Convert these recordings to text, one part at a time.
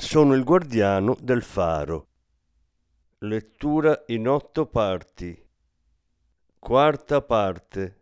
sono il guardiano del faro. Lettura in otto parti. Quarta parte.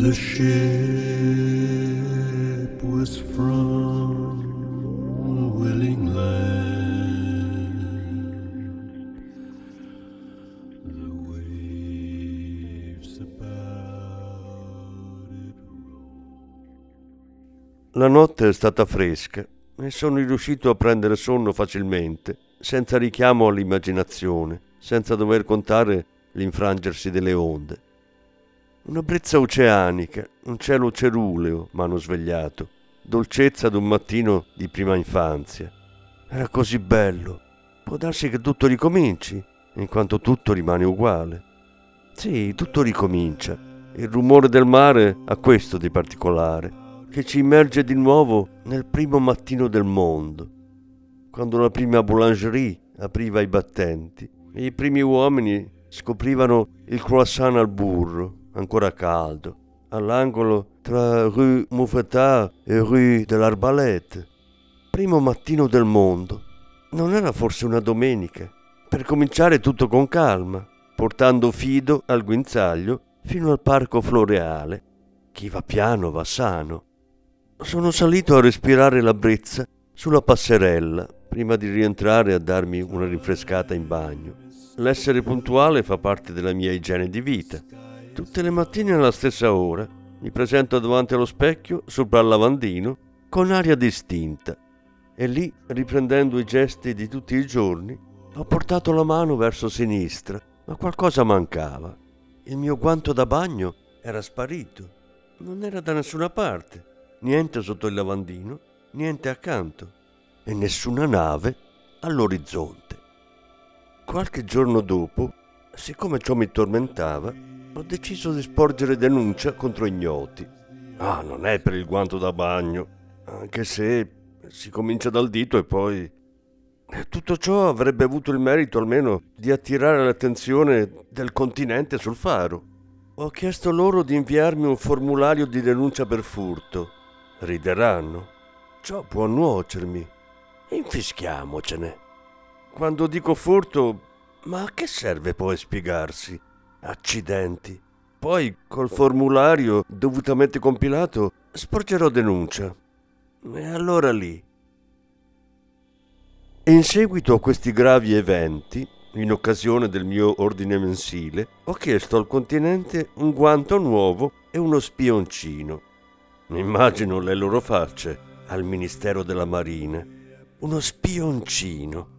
The ship was from a willing land. The waves about it La notte è stata fresca e sono riuscito a prendere sonno facilmente, senza richiamo all'immaginazione, senza dover contare l'infrangersi delle onde. Una brezza oceanica, un cielo ceruleo m'hanno svegliato, dolcezza d'un mattino di prima infanzia. Era così bello. Può darsi che tutto ricominci, in quanto tutto rimane uguale. Sì, tutto ricomincia. Il rumore del mare ha questo di particolare, che ci immerge di nuovo nel primo mattino del mondo, quando la prima boulangerie apriva i battenti e i primi uomini scoprivano il croissant al burro ancora caldo, all'angolo tra Rue Mouffetard e Rue de l'Arbalète. Primo mattino del mondo. Non era forse una domenica? Per cominciare tutto con calma, portando Fido al guinzaglio fino al parco floreale. Chi va piano va sano. Sono salito a respirare la brezza sulla passerella prima di rientrare a darmi una rinfrescata in bagno. L'essere puntuale fa parte della mia igiene di vita Tutte le mattine alla stessa ora mi presento davanti allo specchio, sopra il lavandino, con aria distinta. E lì, riprendendo i gesti di tutti i giorni, ho portato la mano verso sinistra, ma qualcosa mancava. Il mio guanto da bagno era sparito. Non era da nessuna parte. Niente sotto il lavandino, niente accanto. E nessuna nave all'orizzonte. Qualche giorno dopo, siccome ciò mi tormentava, ho deciso di sporgere denuncia contro ignoti. Ah, non è per il guanto da bagno, anche se si comincia dal dito e poi... Tutto ciò avrebbe avuto il merito almeno di attirare l'attenzione del continente sul faro. Ho chiesto loro di inviarmi un formulario di denuncia per furto. Rideranno. Ciò può nuocermi. Infischiamocene. Quando dico furto, ma a che serve poi spiegarsi? Accidenti. Poi, col formulario dovutamente compilato, sporgerò denuncia. E allora lì. In seguito a questi gravi eventi, in occasione del mio ordine mensile, ho chiesto al continente un guanto nuovo e uno spioncino. Immagino le loro facce al Ministero della Marina. Uno spioncino.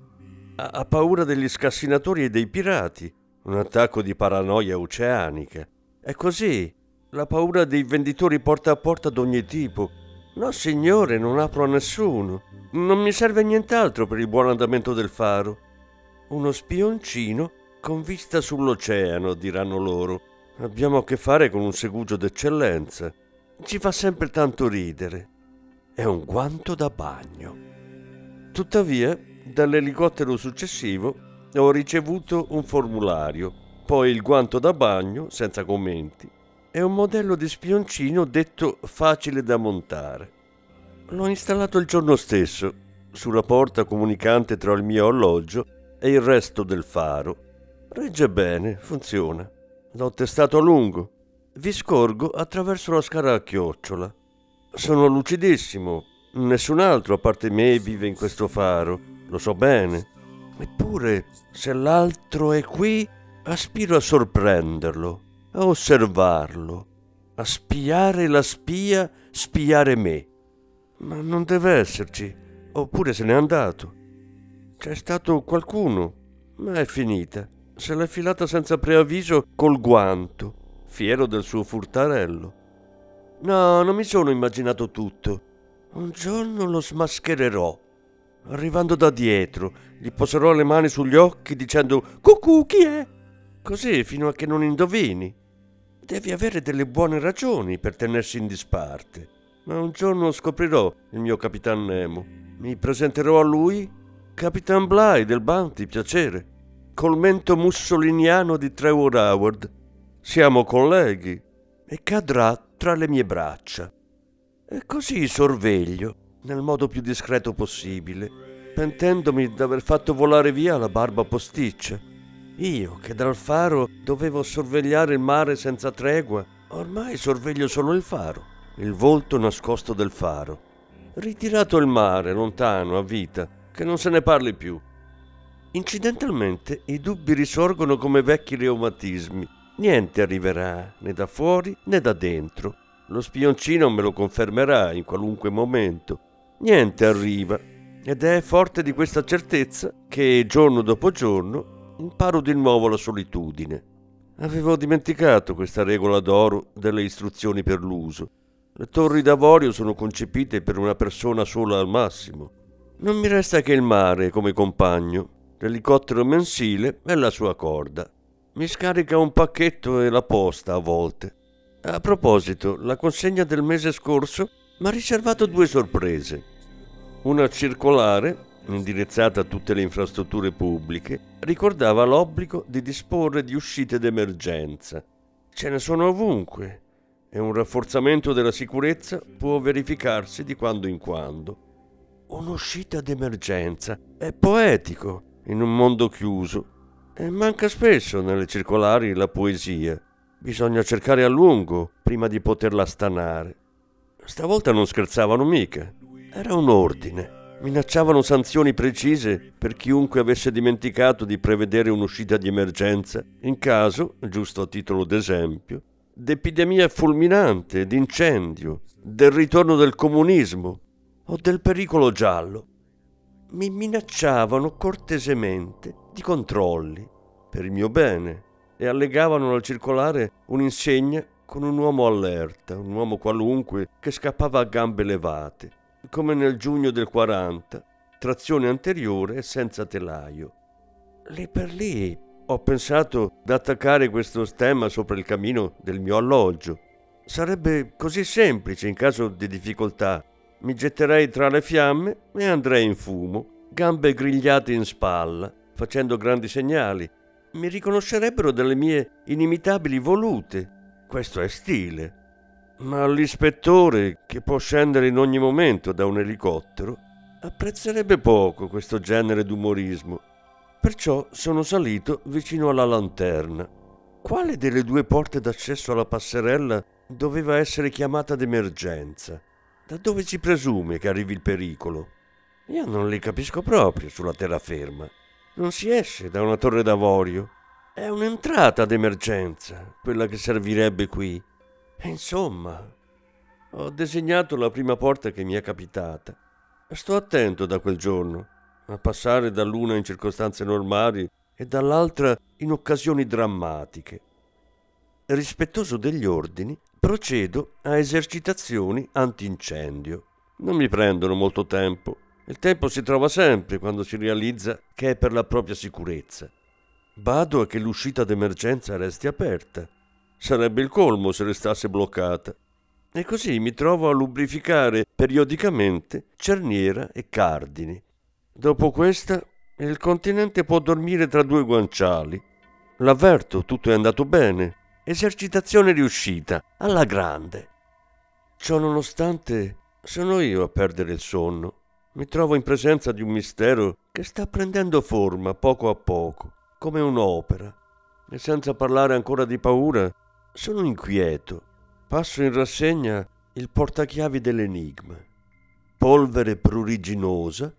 Ha, paura degli scassinatori e dei pirati un attacco di paranoia oceanica. È così. La paura dei venditori porta a porta d'ogni tipo. No, signore, non apro a nessuno. Non mi serve nient'altro per il buon andamento del faro. Uno spioncino con vista sull'oceano, diranno loro. Abbiamo a che fare con un segugio d'eccellenza. Ci fa sempre tanto ridere. È un guanto da bagno. Tuttavia, dall'elicottero successivo ho ricevuto un formulario, poi il guanto da bagno, senza commenti, e un modello di spioncino detto facile da montare. L'ho installato il giorno stesso, sulla porta comunicante tra il mio alloggio e il resto del faro. Regge bene, funziona. L'ho testato a lungo. Vi scorgo attraverso la scala a chiocciola. Sono lucidissimo. Nessun altro a parte me vive in questo faro. Lo so bene. Eppure, se l'altro è qui, aspiro a sorprenderlo, a osservarlo, a spiare la spia, spiare me. Ma non deve esserci, oppure se n'è andato. C'è stato qualcuno, ma è finita. Se l'è filata senza preavviso col guanto, fiero del suo furtarello. No, non mi sono immaginato tutto. Un giorno lo smaschererò Arrivando da dietro, gli poserò le mani sugli occhi dicendo Cucù, chi è? Così fino a che non indovini. Devi avere delle buone ragioni per tenersi in disparte. Ma un giorno scoprirò il mio Capitan Nemo. Mi presenterò a lui, Capitan Bly del Bounty, piacere. Col mento mussoliniano di Trevor Howard. Siamo colleghi. E cadrà tra le mie braccia. E così sorveglio nel modo più discreto possibile, pentendomi d'aver fatto volare via la barba posticcia. Io, che dal faro dovevo sorvegliare il mare senza tregua, Ormai sorveglio solo il faro, il volto nascosto del faro. Ritirato il mare, lontano, a vita, che non se ne parli più. Incidentalmente i dubbi risorgono come vecchi reumatismi. Niente arriverà, né da fuori né da dentro. Lo spioncino me lo confermerà in qualunque momento. Niente arriva. Ed è forte di questa certezza che giorno dopo giorno imparo di nuovo la solitudine. Avevo dimenticato questa regola d'oro delle istruzioni per l'uso. Le torri d'avorio sono concepite per una persona sola al massimo. Non mi resta che il mare come compagno l'elicottero mensile e la sua corda. Mi scarica un pacchetto e la posta a volte. A proposito, la consegna del mese scorso mi ha riservato due sorprese. Una circolare, indirizzata a tutte le infrastrutture pubbliche, ricordava l'obbligo di disporre di uscite d'emergenza. Ce ne sono ovunque e un rafforzamento della sicurezza può verificarsi di quando in quando. Un'uscita d'emergenza è poetico in un mondo chiuso. E manca spesso nelle circolari la poesia. Bisogna cercare a lungo prima di poterla stanare. Stavolta non scherzavano mica. Era un ordine. Minacciavano sanzioni precise per chiunque avesse dimenticato di prevedere un'uscita di emergenza in caso, giusto a titolo d'esempio, d'epidemia fulminante, d'incendio, del ritorno del comunismo o del pericolo giallo mi minacciavano cortesemente di controlli per il mio bene e allegavano al circolare un'insegna con un uomo allerta, un uomo qualunque che scappava a gambe levate, come nel giugno del 40, trazione anteriore e senza telaio. Lì per lì ho pensato d'attaccare questo stemma sopra il camino del mio alloggio. Sarebbe così semplice in caso di difficoltà mi getterei tra le fiamme e andrei in fumo, gambe grigliate in spalla, facendo grandi segnali. Mi riconoscerebbero delle mie inimitabili volute. Questo è stile. Ma l'ispettore, che può scendere in ogni momento da un elicottero, apprezzerebbe poco questo genere d'umorismo. Perciò sono salito vicino alla lanterna. Quale delle due porte d'accesso alla passerella doveva essere chiamata d'emergenza? Da dove si presume che arrivi il pericolo? Io non li capisco proprio sulla terraferma. Non si esce da una torre d'avorio. È un'entrata d'emergenza, quella che servirebbe qui. Insomma, ho disegnato la prima porta che mi è capitata. Sto attento da quel giorno a passare dall'una in circostanze normali e dall'altra in occasioni drammatiche. Rispettoso degli ordini, procedo a esercitazioni antincendio. Non mi prendono molto tempo. Il tempo si trova sempre quando si realizza che è per la propria sicurezza. Bado a che l'uscita d'emergenza resti aperta. Sarebbe il colmo se restasse bloccata. E così mi trovo a lubrificare periodicamente cerniera e cardini. Dopo questa, il continente può dormire tra due guanciali. L'avverto, tutto è andato bene. Esercitazione riuscita, alla grande. Ciò nonostante, sono io a perdere il sonno. Mi trovo in presenza di un mistero che sta prendendo forma poco a poco, come un'opera. E senza parlare ancora di paura, sono inquieto. Passo in rassegna il portachiavi dell'enigma. Polvere pruriginosa,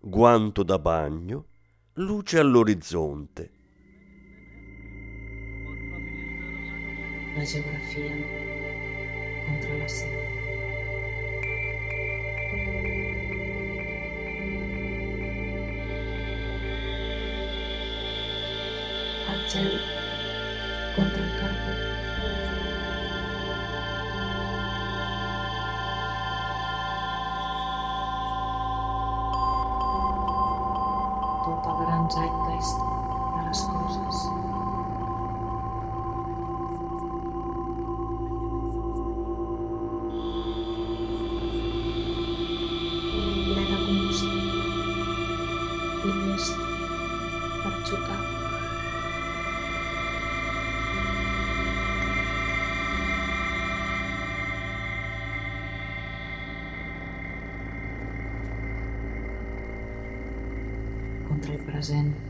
guanto da bagno, luce all'orizzonte. la geografia contra la sera. El gel in.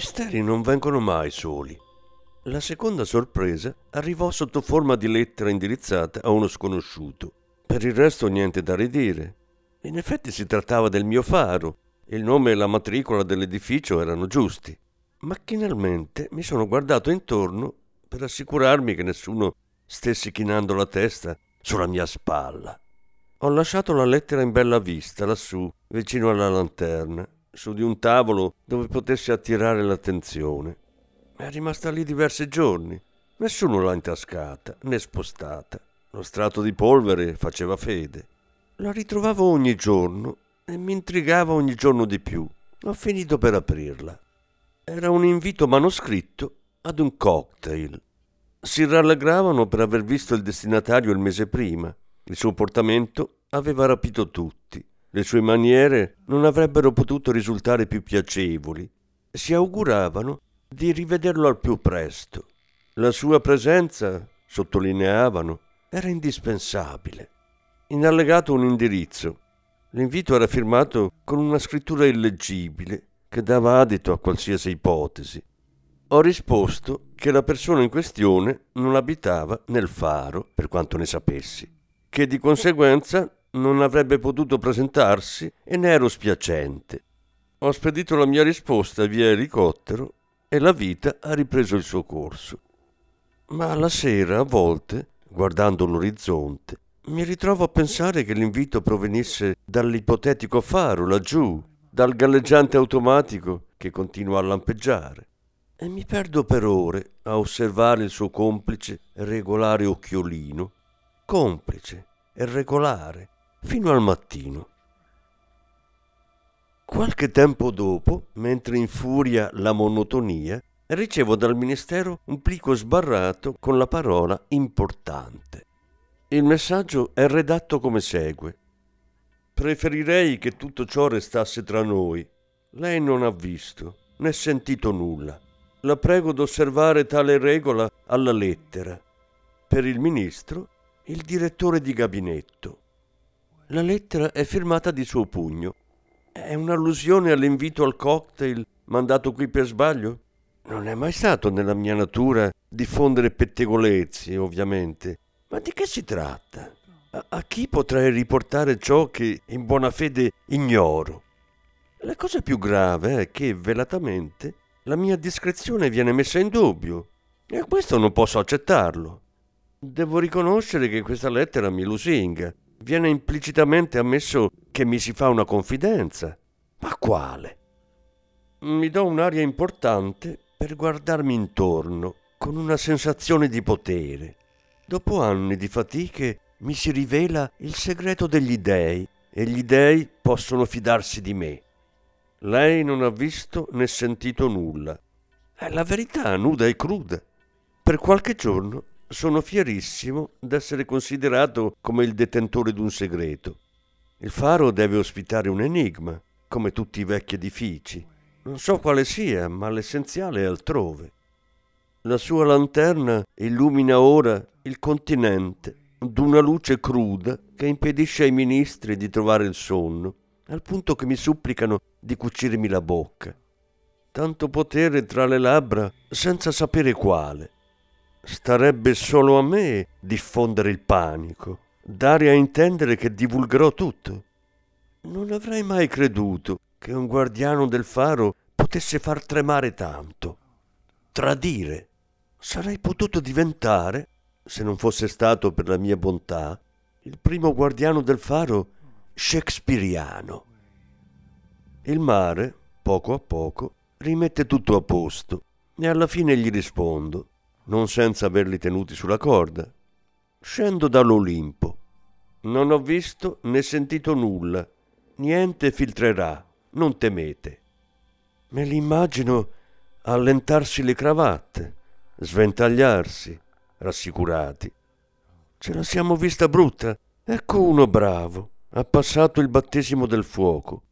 Misteri non vengono mai soli. La seconda sorpresa arrivò sotto forma di lettera indirizzata a uno sconosciuto. Per il resto niente da ridire. In effetti si trattava del mio faro. Il nome e la matricola dell'edificio erano giusti. Macchinalmente mi sono guardato intorno per assicurarmi che nessuno stesse chinando la testa sulla mia spalla. Ho lasciato la lettera in bella vista lassù, vicino alla lanterna, su di un tavolo dove potessi attirare l'attenzione. È rimasta lì diversi giorni. Nessuno l'ha intascata né spostata. Lo strato di polvere faceva fede. La ritrovavo ogni giorno e mi intrigava ogni giorno di più. Ho finito per aprirla. Era un invito manoscritto ad un cocktail. Si rallegravano per aver visto il destinatario il mese prima. Il suo portamento aveva rapito tutti. Le sue maniere non avrebbero potuto risultare più piacevoli. Si auguravano di rivederlo al più presto. La sua presenza, sottolineavano, era indispensabile. In allegato un indirizzo. L'invito era firmato con una scrittura illeggibile che dava adito a qualsiasi ipotesi. Ho risposto che la persona in questione non abitava nel faro, per quanto ne sapessi, che di conseguenza non avrebbe potuto presentarsi e ne ero spiacente. Ho spedito la mia risposta via elicottero e la vita ha ripreso il suo corso. Ma la sera, a volte, guardando l'orizzonte, mi ritrovo a pensare che l'invito provenisse dall'ipotetico faro laggiù, dal galleggiante automatico che continua a lampeggiare. E mi perdo per ore a osservare il suo complice regolare occhiolino, complice e regolare, fino al mattino. Qualche tempo dopo, mentre infuria la monotonia, ricevo dal Ministero un plico sbarrato con la parola importante. Il messaggio è redatto come segue. Preferirei che tutto ciò restasse tra noi. Lei non ha visto né sentito nulla. La prego d'osservare tale regola alla lettera. Per il ministro, il direttore di gabinetto. La lettera è firmata di suo pugno. È un'allusione all'invito al cocktail mandato qui per sbaglio? Non è mai stato nella mia natura diffondere pettegolezzi, ovviamente. Ma di che si tratta? A, a chi potrei riportare ciò che in buona fede ignoro? La cosa più grave è che, velatamente, la mia discrezione viene messa in dubbio e questo non posso accettarlo. Devo riconoscere che questa lettera mi lusinga. Viene implicitamente ammesso che mi si fa una confidenza. Ma quale? Mi do un'aria importante per guardarmi intorno con una sensazione di potere. Dopo anni di fatiche mi si rivela il segreto degli dèi e gli dèi possono fidarsi di me. Lei non ha visto né sentito nulla. È la verità nuda e cruda. Per qualche giorno sono fierissimo d'essere considerato come il detentore d'un segreto. Il faro deve ospitare un enigma, come tutti i vecchi edifici. Non so quale sia, ma l'essenziale è altrove. La sua lanterna illumina ora il continente d'una luce cruda che impedisce ai ministri di trovare il sonno, al punto che mi supplicano di cucirmi la bocca. Tanto potere tra le labbra senza sapere quale. Starebbe solo a me diffondere il panico, dare a intendere che divulgherò tutto. Non avrei mai creduto che un guardiano del faro potesse far tremare tanto. Tradire. Sarei potuto diventare, se non fosse stato per la mia bontà, il primo guardiano del faro shakespeariano. Il mare, poco a poco, rimette tutto a posto e alla fine gli rispondo, non senza averli tenuti sulla corda. Scendo dall'Olimpo. Non ho visto né sentito nulla. Niente filtrerà, non temete. Me li immagino allentarsi le cravatte, sventagliarsi, rassicurati. Ce la siamo vista brutta Ecco uno bravo, ha passato il battesimo del fuoco.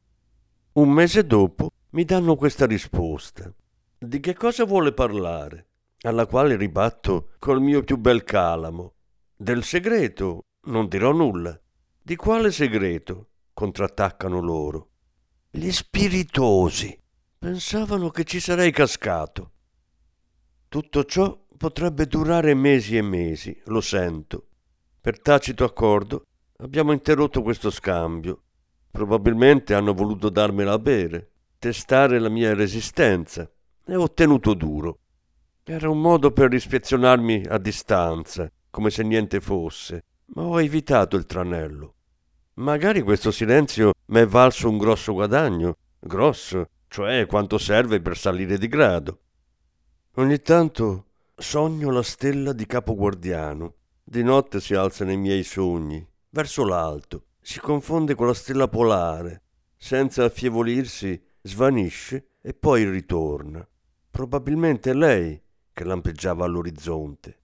Un mese dopo mi danno questa risposta. Di che cosa vuole parlare? Alla quale ribatto col mio più bel calamo. Del segreto non dirò nulla. Di quale segreto? contrattaccano loro. Gli spiritosi. Pensavano che ci sarei cascato. Tutto ciò potrebbe durare mesi e mesi, lo sento. Per tacito accordo abbiamo interrotto questo scambio. Probabilmente hanno voluto darmela a bere, testare la mia resistenza e ho tenuto duro. Era un modo per rispezionarmi a distanza, come se niente fosse, ma ho evitato il tranello. Magari questo silenzio mi è valso un grosso guadagno, grosso, cioè quanto serve per salire di grado. Ogni tanto sogno la stella di capoguardiano. Di notte si alza nei miei sogni, verso l'alto, si confonde con la stella polare, senza affievolirsi svanisce e poi ritorna. Probabilmente lei che lampeggiava all'orizzonte.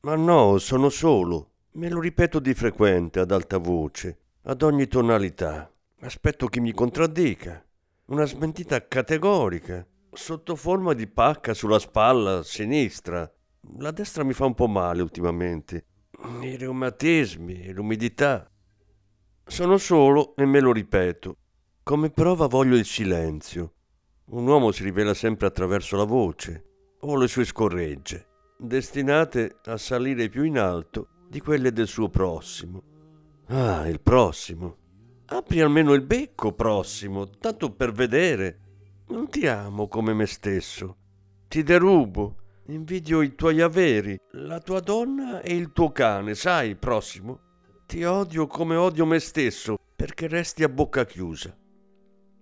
Ma no, sono solo. Me lo ripeto di frequente, ad alta voce, ad ogni tonalità. Aspetto chi mi contraddica. Una smentita categorica, sotto forma di pacca sulla spalla sinistra. La destra mi fa un po' male ultimamente. I reumatismi, l'umidità. Sono solo e me lo ripeto. Come prova voglio il silenzio. Un uomo si rivela sempre attraverso la voce o le sue scorregge, destinate a salire più in alto di quelle del suo prossimo. Ah, il prossimo. Apri almeno il becco, prossimo, tanto per vedere. Non ti amo come me stesso. Ti derubo, invidio i tuoi averi, la tua donna e il tuo cane, sai, prossimo. Ti odio come odio me stesso, perché resti a bocca chiusa.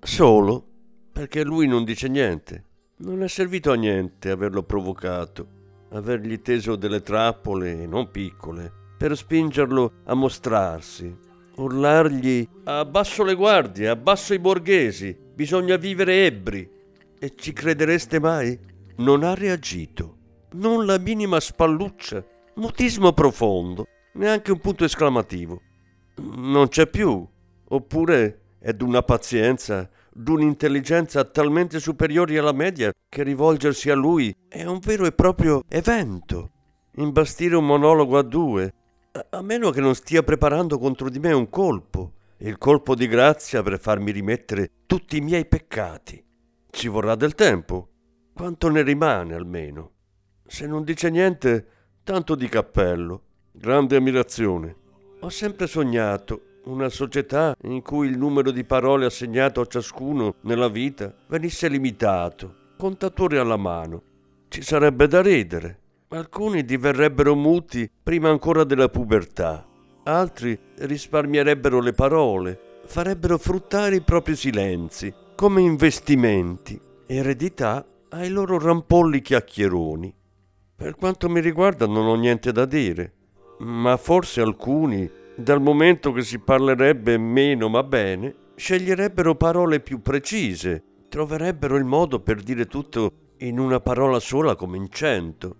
Solo perché lui non dice niente. Non è servito a niente averlo provocato, avergli teso delle trappole, non piccole, per spingerlo a mostrarsi, urlargli abbasso le guardie, abbasso i borghesi, bisogna vivere ebbri. E ci credereste mai? Non ha reagito. Non la minima spalluccia, mutismo profondo, neanche un punto esclamativo. Non c'è più. Oppure è d'una pazienza, d'un'intelligenza talmente superiori alla media che rivolgersi a lui è un vero e proprio evento. Imbastire un monologo a due, a meno che non stia preparando contro di me un colpo, il colpo di grazia per farmi rimettere tutti i miei peccati. Ci vorrà del tempo. Quanto ne rimane almeno? Se non dice niente, tanto di cappello. Grande ammirazione. Ho sempre sognato una società in cui il numero di parole assegnato a ciascuno nella vita venisse limitato, contatore alla mano. Ci sarebbe da ridere. Alcuni diverrebbero muti prima ancora della pubertà, altri risparmierebbero le parole, farebbero fruttare i propri silenzi come investimenti, eredità ai loro rampolli chiacchieroni. Per quanto mi riguarda non ho niente da dire, ma forse alcuni, dal momento che si parlerebbe meno ma bene, sceglierebbero parole più precise, troverebbero il modo per dire tutto in una parola sola come in cento.